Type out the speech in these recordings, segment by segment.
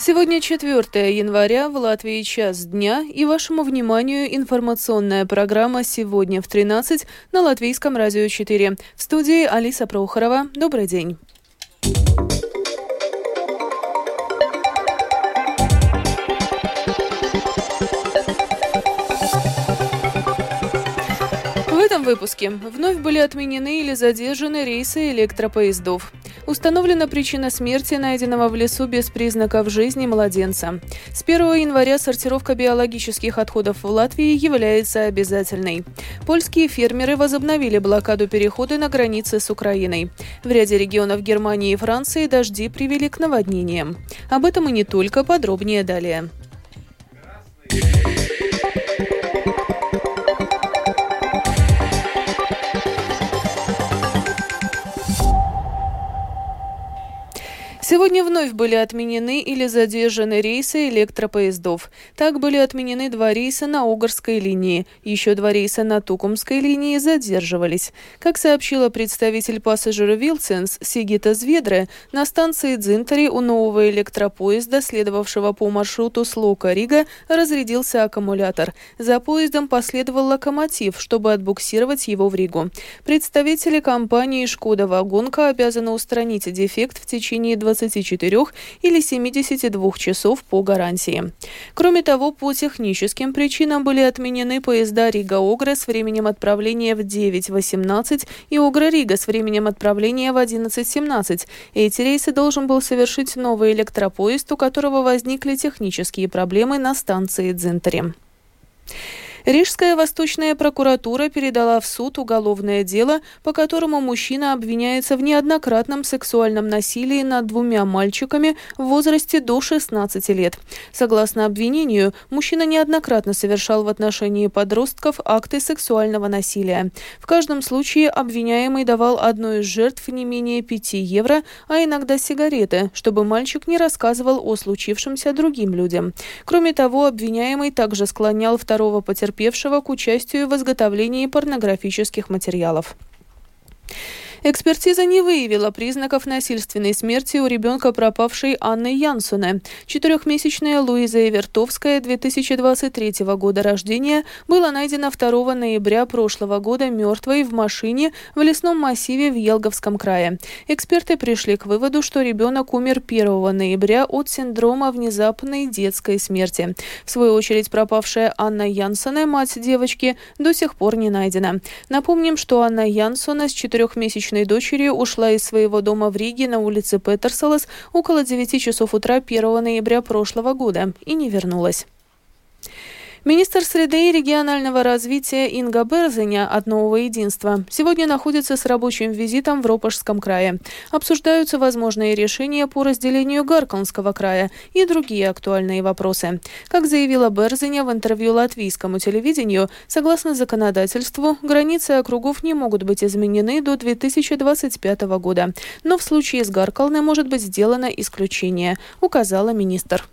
Сегодня 4 января, в Латвии час дня, и вашему вниманию информационная программа «Сегодня в 13» на Латвийском радио 4. В студии Алиса Прохорова. Добрый день. Выпуске вновь были отменены или задержаны рейсы электропоездов. Установлена причина смерти найденного в лесу без признаков жизни младенца. С 1 января сортировка биологических отходов в Латвии является обязательной. Польские фермеры возобновили блокаду перехода на границе с Украиной. В ряде регионов Германии и Франции дожди привели к наводнениям. Об этом и не только, подробнее далее. Сегодня вновь были отменены или задержаны рейсы электропоездов. Так были отменены два рейса на Угорской линии. Еще два рейса на Тукумской линии задерживались. Как сообщила представитель пассажира Вилсенс Сигита Зведре, на станции Дзинтари у нового электропоезда, следовавшего по маршруту Слока-Рига, разрядился аккумулятор. За поездом последовал локомотив, чтобы отбуксировать его в Ригу. Представители компании «Шкода Вагонка» обязаны устранить дефект в течение 20 24 или 72 часов по гарантии. Кроме того, по техническим причинам были отменены поезда Рига-Огре с временем отправления в 9.18 и Огре-Рига с временем отправления в 11.17. Эти рейсы должен был совершить новый электропоезд, у которого возникли технические проблемы на станции Дзинтари. Рижская восточная прокуратура передала в суд уголовное дело, по которому мужчина обвиняется в неоднократном сексуальном насилии над двумя мальчиками в возрасте до 16 лет. Согласно обвинению, мужчина неоднократно совершал в отношении подростков акты сексуального насилия. В каждом случае обвиняемый давал одной из жертв не менее 5 евро, а иногда сигареты, чтобы мальчик не рассказывал о случившемся другим людям. Кроме того, обвиняемый также склонял второго потерпевшего потерпевшего к участию в изготовлении порнографических материалов. Экспертиза не выявила признаков насильственной смерти у ребенка пропавшей Анны Янсуне. Четырехмесячная Луиза Эвертовская 2023 года рождения была найдена 2 ноября прошлого года мертвой в машине в лесном массиве в Елговском крае. Эксперты пришли к выводу, что ребенок умер 1 ноября от синдрома внезапной детской смерти. В свою очередь пропавшая Анна Янсоне, мать девочки, до сих пор не найдена. Напомним, что Анна Янсона с четырехмесячной двухмесячной дочерью ушла из своего дома в Риге на улице Петерсолос около 9 часов утра 1 ноября прошлого года и не вернулась. Министр среды и регионального развития Инга Берзеня от «Нового единства» сегодня находится с рабочим визитом в Ропошском крае. Обсуждаются возможные решения по разделению Гарконского края и другие актуальные вопросы. Как заявила Берзеня в интервью латвийскому телевидению, согласно законодательству, границы округов не могут быть изменены до 2025 года. Но в случае с Гаркалной может быть сделано исключение, указала министр.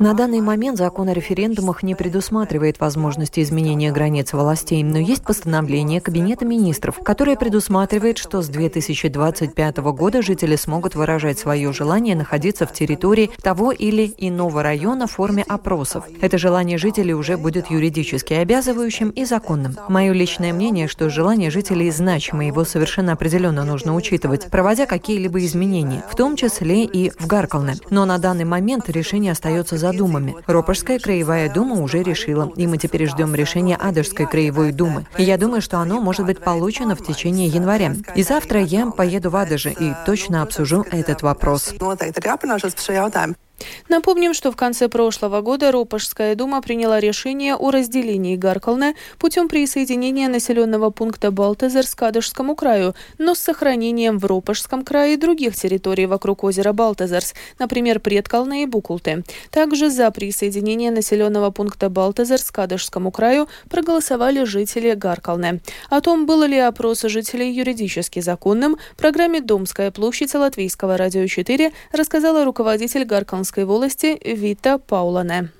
На данный момент закон о референдумах не предусматривает возможности изменения границ властей, но есть постановление Кабинета министров, которое предусматривает, что с 2025 года жители смогут выражать свое желание находиться в территории того или иного района в форме опросов. Это желание жителей уже будет юридически обязывающим и законным. Мое личное мнение, что желание жителей значимо, его совершенно определенно нужно учитывать, проводя какие-либо изменения, в том числе в Гаркалне. Но на данный момент решение остается за думами. Ропажская краевая дума уже решила, и мы теперь ждем решения Адажской краевой думы. И я думаю, что оно может быть получено в течение января. И завтра я поеду в Адажи и точно обсужу этот вопрос. Напомним, что в конце прошлого года Ропажская дума приняла решение о разделении Гаркална путем присоединения населенного пункта Балтэзерс к Адажскому краю, но с сохранением в Ропажском крае других территорий вокруг озера Балтэзерс, например, Предкална и Букулты. Также за присоединение населенного пункта Балтазер к Кадышскому краю проголосовали жители Гаркалны. О том, было ли опрос жителей юридически законным, в программе «Домская площадь» Латвийского радио 4 рассказала руководитель Гаркалнского Калманской волости Вита Паулане.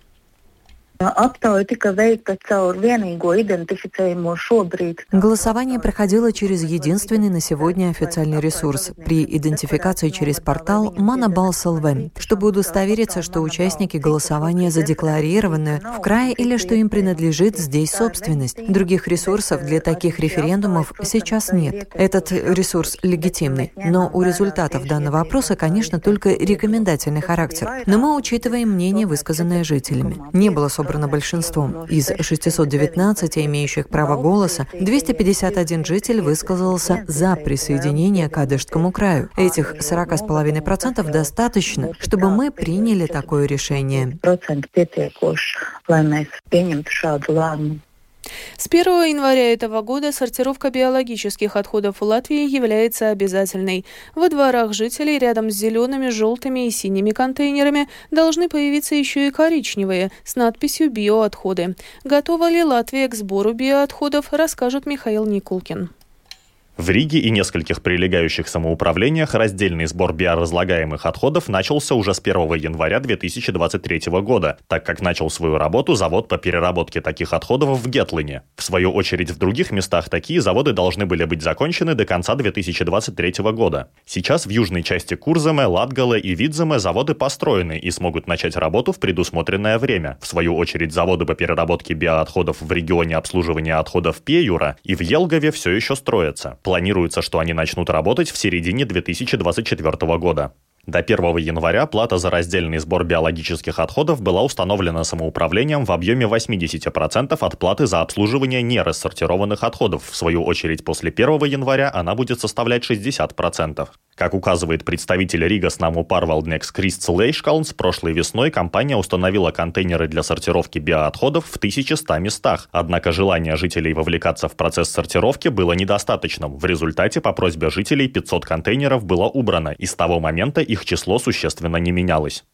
Голосование проходило через единственный на сегодня официальный ресурс при идентификации через портал Manabals.lv, чтобы удостовериться, что участники голосования задекларированы в крае или что им принадлежит здесь собственность. Других ресурсов для таких референдумов сейчас нет. Этот ресурс легитимный, но у результатов данного опроса, конечно, только рекомендательный характер. Но мы учитываем мнение, высказанное жителями. Не было собрано большинством. Из 619 имеющих право голоса 251 житель высказался за присоединение к Адышскому краю. Этих 40,5% достаточно, чтобы мы приняли такое решение. С 1 января этого года сортировка биологических отходов в Латвии является обязательной. Во дворах жителей рядом с зелеными, желтыми и синими контейнерами должны появиться еще и коричневые с надписью «Биоотходы». Готова ли Латвия к сбору биоотходов, расскажет Михаил Никулкин. В Риге и нескольких прилегающих самоуправлениях раздельный сбор биоразлагаемых отходов начался уже с 1 января 2023 года, так как начал свою работу завод по переработке таких отходов в Гетлине. В свою очередь в других местах такие заводы должны были быть закончены до конца 2023 года. Сейчас в южной части Курземе, Латгале и Видземе заводы построены и смогут начать работу в предусмотренное время. В свою очередь заводы по переработке биоотходов в регионе обслуживания отходов Пеюра и в Елгове все еще строятся. Планируется, что они начнут работать в середине 2024 года. До 1 января плата за раздельный сбор биологических отходов была установлена самоуправлением в объеме 80% от платы за обслуживание нерассортированных отходов. В свою очередь, после 1 января она будет составлять 60%. Как указывает представитель Рига Снаму Парвалднекс Кристс Лейшкаунс, прошлой весной компания установила контейнеры для сортировки биоотходов в 1100 местах. Однако желание жителей вовлекаться в процесс сортировки было недостаточным. В результате по просьбе жителей 500 контейнеров было убрано, и с того момента их их число существенно не менялось.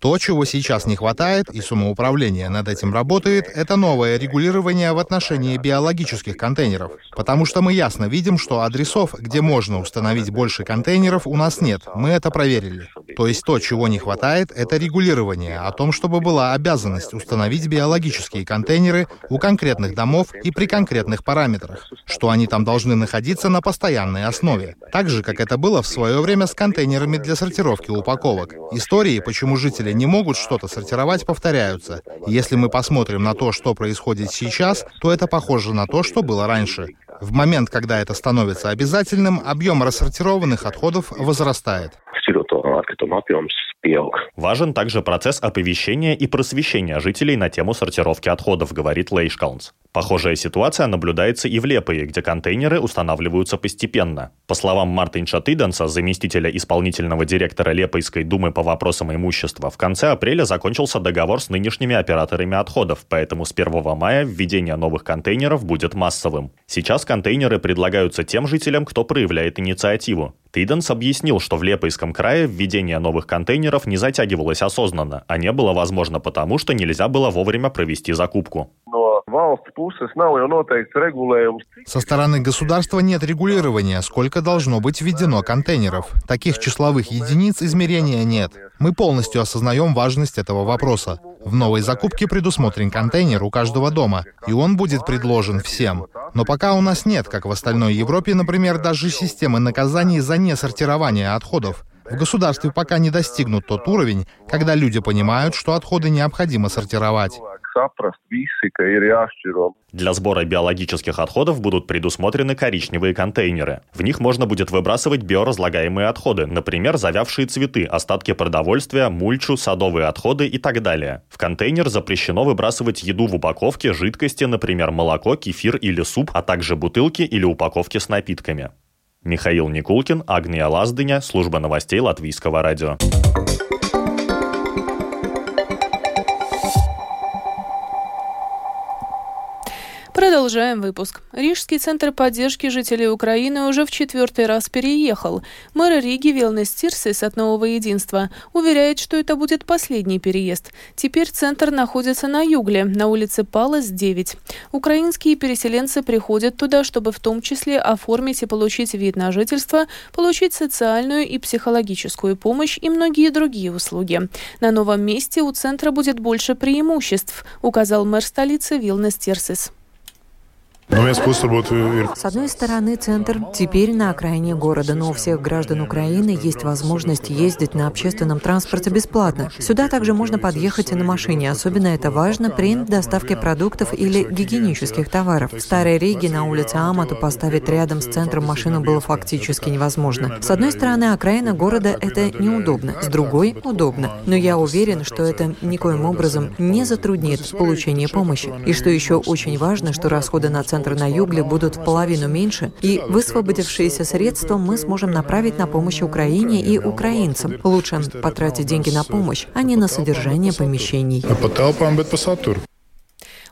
То, чего сейчас не хватает, и самоуправление над этим работает, это новое регулирование в отношении биологических контейнеров. Потому что мы ясно видим, что адресов, где можно установить больше контейнеров, у нас нет. Мы это проверили. То есть то, чего не хватает, это регулирование о том, чтобы была обязанность установить биологические контейнеры у конкретных домов и при конкретных параметрах, что они там должны находиться на постоянной основе. Так же, как это было в свое время с контейнерами для сортировки упаковок. Истории, почему жители не могут что-то сортировать, повторяются. Если мы посмотрим на то, что происходит сейчас, то это похоже на то, что было раньше. В момент, когда это становится обязательным, объем рассортированных отходов возрастает. Важен также процесс оповещения и просвещения жителей на тему сортировки отходов, говорит Лейшкаунс. Похожая ситуация наблюдается и в Лепое, где контейнеры устанавливаются постепенно. По словам Мартинша Тиденса, заместителя исполнительного директора Лепойской думы по вопросам имущества, в конце апреля закончился договор с нынешними операторами отходов, поэтому с 1 мая введение новых контейнеров будет массовым. Сейчас контейнеры предлагаются тем жителям, кто проявляет инициативу. Тиденс объяснил, что в Лепойском крае введение новых контейнеров не затягивалось осознанно, а не было возможно потому, что нельзя было вовремя провести закупку. Со стороны государства нет регулирования, сколько должно быть введено контейнеров. Таких числовых единиц измерения нет. Мы полностью осознаем важность этого вопроса. В новой закупке предусмотрен контейнер у каждого дома, и он будет предложен всем. Но пока у нас нет, как в остальной Европе, например, даже системы наказаний за несортирование отходов. В государстве пока не достигнут тот уровень, когда люди понимают, что отходы необходимо сортировать Для сбора биологических отходов будут предусмотрены коричневые контейнеры. В них можно будет выбрасывать биоразлагаемые отходы, например, завявшие цветы, остатки продовольствия, мульчу, садовые отходы и так далее. В контейнер запрещено выбрасывать еду в упаковке, жидкости, например, молоко, кефир или суп, а также бутылки или упаковки с напитками. Михаил Никулкин, Агния Лаздыня, служба новостей Латвийского радио. Продолжаем выпуск. Рижский центр поддержки жителей Украины уже в четвертый раз переехал. Мэр Риги Вилнес Тирсис от Нового Единства уверяет, что это будет последний переезд. Теперь центр находится на Югле, на улице Палас, 9. Украинские переселенцы приходят туда, чтобы в том числе оформить и получить вид на жительство, получить социальную и психологическую помощь и многие другие услуги. На новом месте у центра будет больше преимуществ, указал мэр столицы Вилнес Тирсис. С одной стороны, центр теперь на окраине города, но у всех граждан Украины есть возможность ездить на общественном транспорте бесплатно. Сюда также можно подъехать и на машине. Особенно это важно при доставке продуктов или гигиенических товаров. В Старой Риге на улице Амату поставить рядом с центром машину было фактически невозможно. С одной стороны, окраина города — это неудобно, с другой — удобно. Но я уверен, что это никоим образом не затруднит получение помощи. И что еще очень важно, что расходы на центр центра на Югле будут в половину меньше, и высвободившиеся средства мы сможем направить на помощь Украине и украинцам. Лучше потратить деньги на помощь, а не на содержание помещений.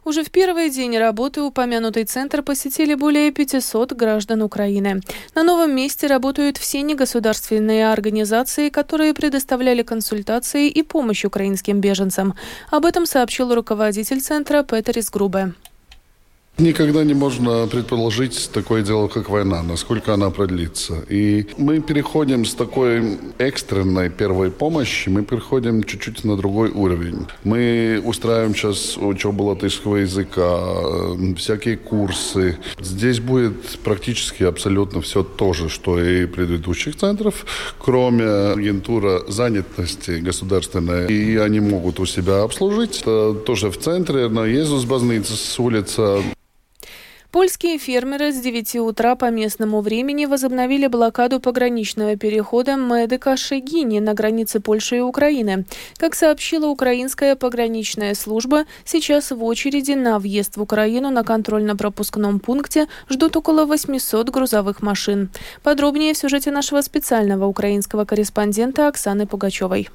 Уже в первый день работы упомянутый центр посетили более 500 граждан Украины. На новом месте работают все негосударственные организации, которые предоставляли консультации и помощь украинским беженцам. Об этом сообщил руководитель центра Петерис Грубе. Никогда не можно предположить такое дело, как война, насколько она продлится. И мы переходим с такой экстренной первой помощи, мы переходим чуть-чуть на другой уровень. Мы устраиваем сейчас учебу латышского языка, всякие курсы. Здесь будет практически абсолютно все то же, что и предыдущих центров, кроме агентура занятости государственной. И они могут у себя обслужить. Это тоже в центре, на Езус Базниц, улица Польские фермеры с 9 утра по местному времени возобновили блокаду пограничного перехода Медыка-Шегини на границе Польши и Украины. Как сообщила украинская пограничная служба, сейчас в очереди на въезд в Украину на контрольно-пропускном пункте ждут около 800 грузовых машин. Подробнее в сюжете нашего специального украинского корреспондента Оксаны Пугачевой.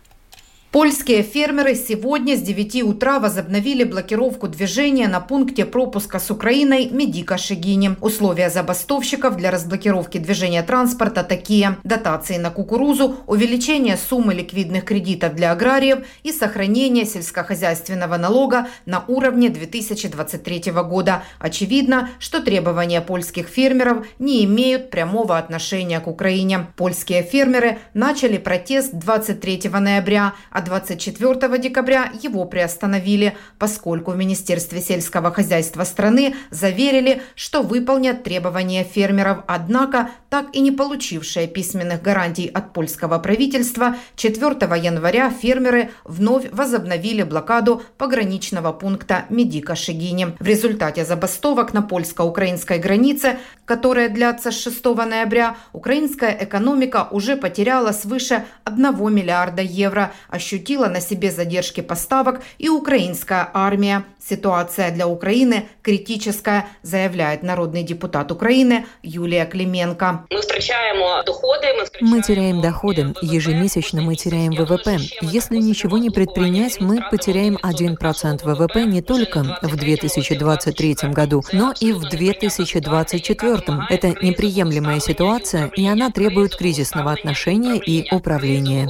Польские фермеры сегодня с 9 утра возобновили блокировку движения на пункте пропуска с Украиной Медика-Шегини. Условия забастовщиков для разблокировки движения транспорта такие. Дотации на кукурузу, увеличение суммы ликвидных кредитов для аграриев и сохранение сельскохозяйственного налога на уровне 2023 года. Очевидно, что требования польских фермеров не имеют прямого отношения к Украине. Польские фермеры начали протест 23 ноября, а 24 декабря его приостановили, поскольку в Министерстве сельского хозяйства страны заверили, что выполнят требования фермеров, однако так и не получившие письменных гарантий от польского правительства, 4 января фермеры вновь возобновили блокаду пограничного пункта Медика-Шегини. В результате забастовок на польско-украинской границе, которая длятся с 6 ноября, украинская экономика уже потеряла свыше 1 миллиарда евро, ощущая ощутила на себе задержки поставок и украинская армия. Ситуация для Украины критическая, заявляет народный депутат Украины Юлия Клименко. Мы встречаем доходы. Мы, мы теряем доходы. Ежемесячно мы теряем ВВП. Если ничего не предпринять, мы потеряем 1% ВВП не только в 2023 году, но и в 2024. Это неприемлемая ситуация, и она требует кризисного отношения и управления.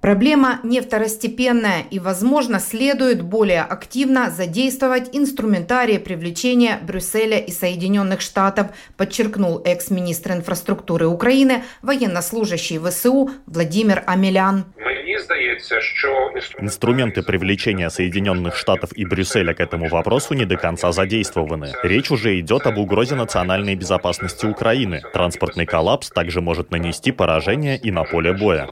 Проблема не второстепенная и, возможно, следует более активно задействовать инструментарии привлечения Брюсселя и Соединенных Штатов, подчеркнул экс-министр инфраструктуры Украины, военнослужащий ВСУ Владимир Амелян. Инструменты привлечения Соединенных Штатов и Брюсселя к этому вопросу не до конца задействованы. Речь уже идет об угрозе национальной безопасности Украины. Транспортный коллапс также может нанести поражение и на поле боя.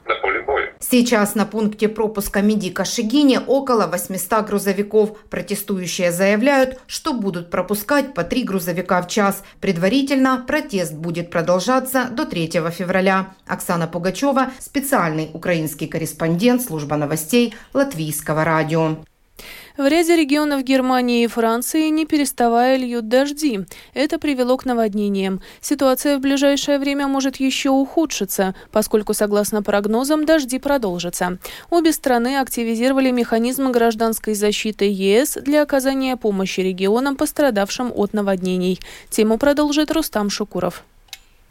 Сейчас на пункте пропуска Медика-Шигини около 800 грузовиков. Протестующие заявляют, что будут пропускать по три грузовика в час. Предварительно протест будет продолжаться до 3 февраля. Оксана Пугачева, специальный украинский корреспондент служба новостей Латвийского радио. В ряде регионов Германии и Франции не переставая льют дожди. Это привело к наводнениям. Ситуация в ближайшее время может еще ухудшиться, поскольку, согласно прогнозам, дожди продолжатся. Обе страны активизировали механизм гражданской защиты ЕС для оказания помощи регионам, пострадавшим от наводнений. Тему продолжит Рустам Шукуров.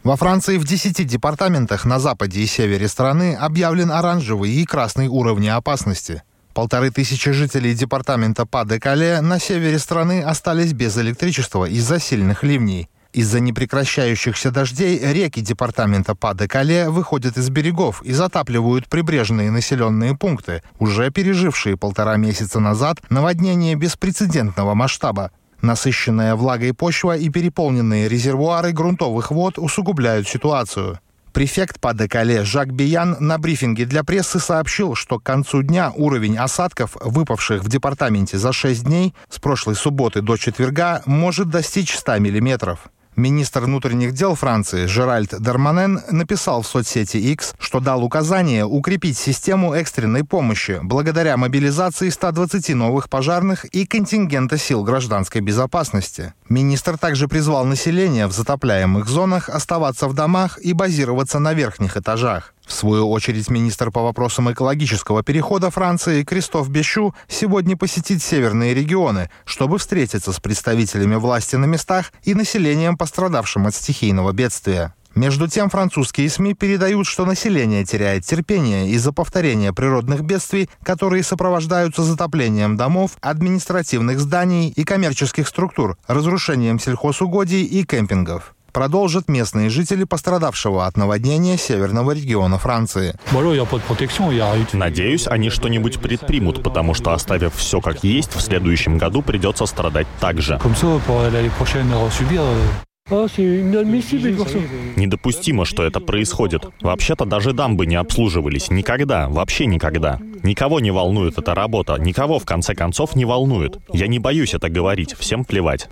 Во Франции в 10 департаментах на западе и севере страны объявлен оранжевый и красный уровни опасности. Полторы тысячи жителей департамента Па-де-Кале на севере страны остались без электричества из-за сильных ливней. Из-за непрекращающихся дождей реки департамента Па-де-Кале выходят из берегов и затапливают прибрежные населенные пункты, уже пережившие полтора месяца назад наводнение беспрецедентного масштаба. Насыщенная влагой почва и переполненные резервуары грунтовых вод усугубляют ситуацию. Префект по Декале Жак Биян на брифинге для прессы сообщил, что к концу дня уровень осадков, выпавших в департаменте за 6 дней с прошлой субботы до четверга, может достичь 100 миллиметров. Министр внутренних дел Франции Жеральд Дарманен написал в соцсети X, что дал указание укрепить систему экстренной помощи благодаря мобилизации 120 новых пожарных и контингента сил гражданской безопасности. Министр также призвал население в затопляемых зонах оставаться в домах и базироваться на верхних этажах. В свою очередь, министр по вопросам экологического перехода Франции Кристоф Бещу сегодня посетит северные регионы, чтобы встретиться с представителями власти на местах и населением, пострадавшим от стихийного бедствия. Между тем, французские СМИ передают, что население теряет терпение из-за повторения природных бедствий, которые сопровождаются затоплением домов, административных зданий и коммерческих структур, разрушением сельхозугодий и кемпингов продолжат местные жители пострадавшего от наводнения северного региона Франции. Надеюсь, они что-нибудь предпримут, потому что, оставив все как есть, в следующем году придется страдать так же. Недопустимо, что это происходит. Вообще-то даже дамбы не обслуживались. Никогда. Вообще никогда. Никого не волнует эта работа. Никого, в конце концов, не волнует. Я не боюсь это говорить. Всем плевать.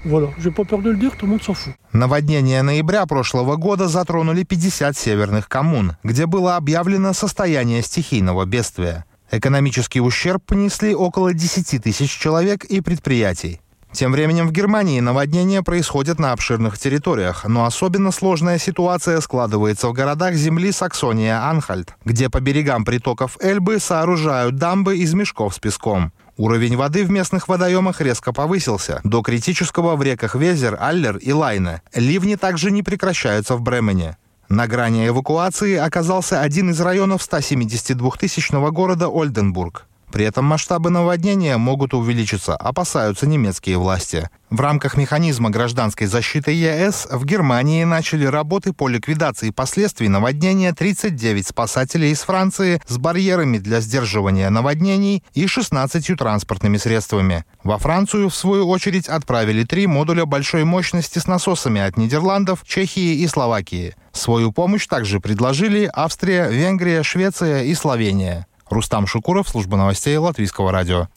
Наводнения ноября прошлого года затронули 50 северных коммун, где было объявлено состояние стихийного бедствия. Экономический ущерб понесли около 10 тысяч человек и предприятий. Тем временем в Германии наводнения происходят на обширных территориях, но особенно сложная ситуация складывается в городах земли Саксония-Анхальт, где по берегам притоков Эльбы сооружают дамбы из мешков с песком. Уровень воды в местных водоемах резко повысился до критического в реках Везер, Аллер и Лайне. Ливни также не прекращаются в Бремене. На грани эвакуации оказался один из районов 172-тысячного города Ольденбург. При этом масштабы наводнения могут увеличиться, опасаются немецкие власти. В рамках механизма гражданской защиты ЕС в Германии начали работы по ликвидации последствий наводнения 39 спасателей из Франции с барьерами для сдерживания наводнений и 16 транспортными средствами. Во Францию, в свою очередь, отправили три модуля большой мощности с насосами от Нидерландов, Чехии и Словакии. Свою помощь также предложили Австрия, Венгрия, Швеция и Словения. Рустам Шукуров, служба новостей Латвийского радио.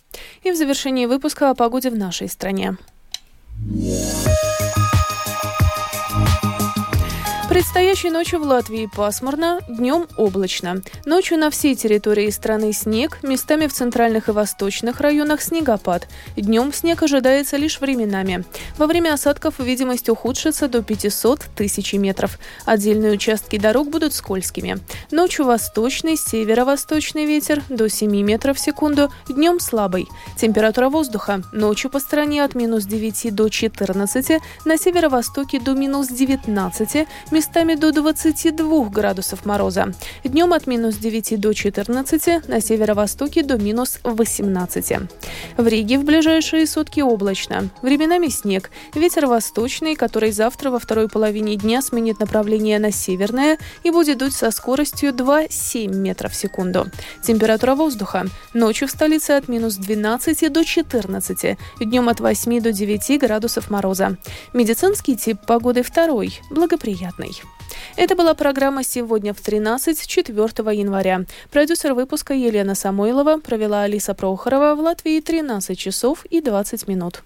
И в завершении выпуска о погоде в нашей стране. Предстоящей ночью в Латвии пасмурно, днем облачно. Ночью на всей территории страны снег, местами в центральных и восточных районах снегопад. Днем снег ожидается лишь временами. Во время осадков видимость ухудшится до 500 тысяч метров. Отдельные участки дорог будут скользкими. Ночью восточный, северо-восточный ветер до 7 метров в секунду, днем слабый. Температура воздуха ночью по стране от минус 9 до 14, на северо-востоке до минус 19, местами до 22 градусов мороза. Днем от минус 9 до 14, на северо-востоке до минус 18. В Риге в ближайшие сутки облачно. Временами снег. Ветер восточный, который завтра во второй половине дня сменит направление на северное и будет дуть со скоростью 2,7 метров в секунду. Температура воздуха. Ночью в столице от минус 12 до 14. Днем от 8 до 9 градусов мороза. Медицинский тип погоды второй, благоприятный детей. Это была программа «Сегодня в 13» 4 января. Продюсер выпуска Елена Самойлова провела Алиса Прохорова в Латвии 13 часов и 20 минут.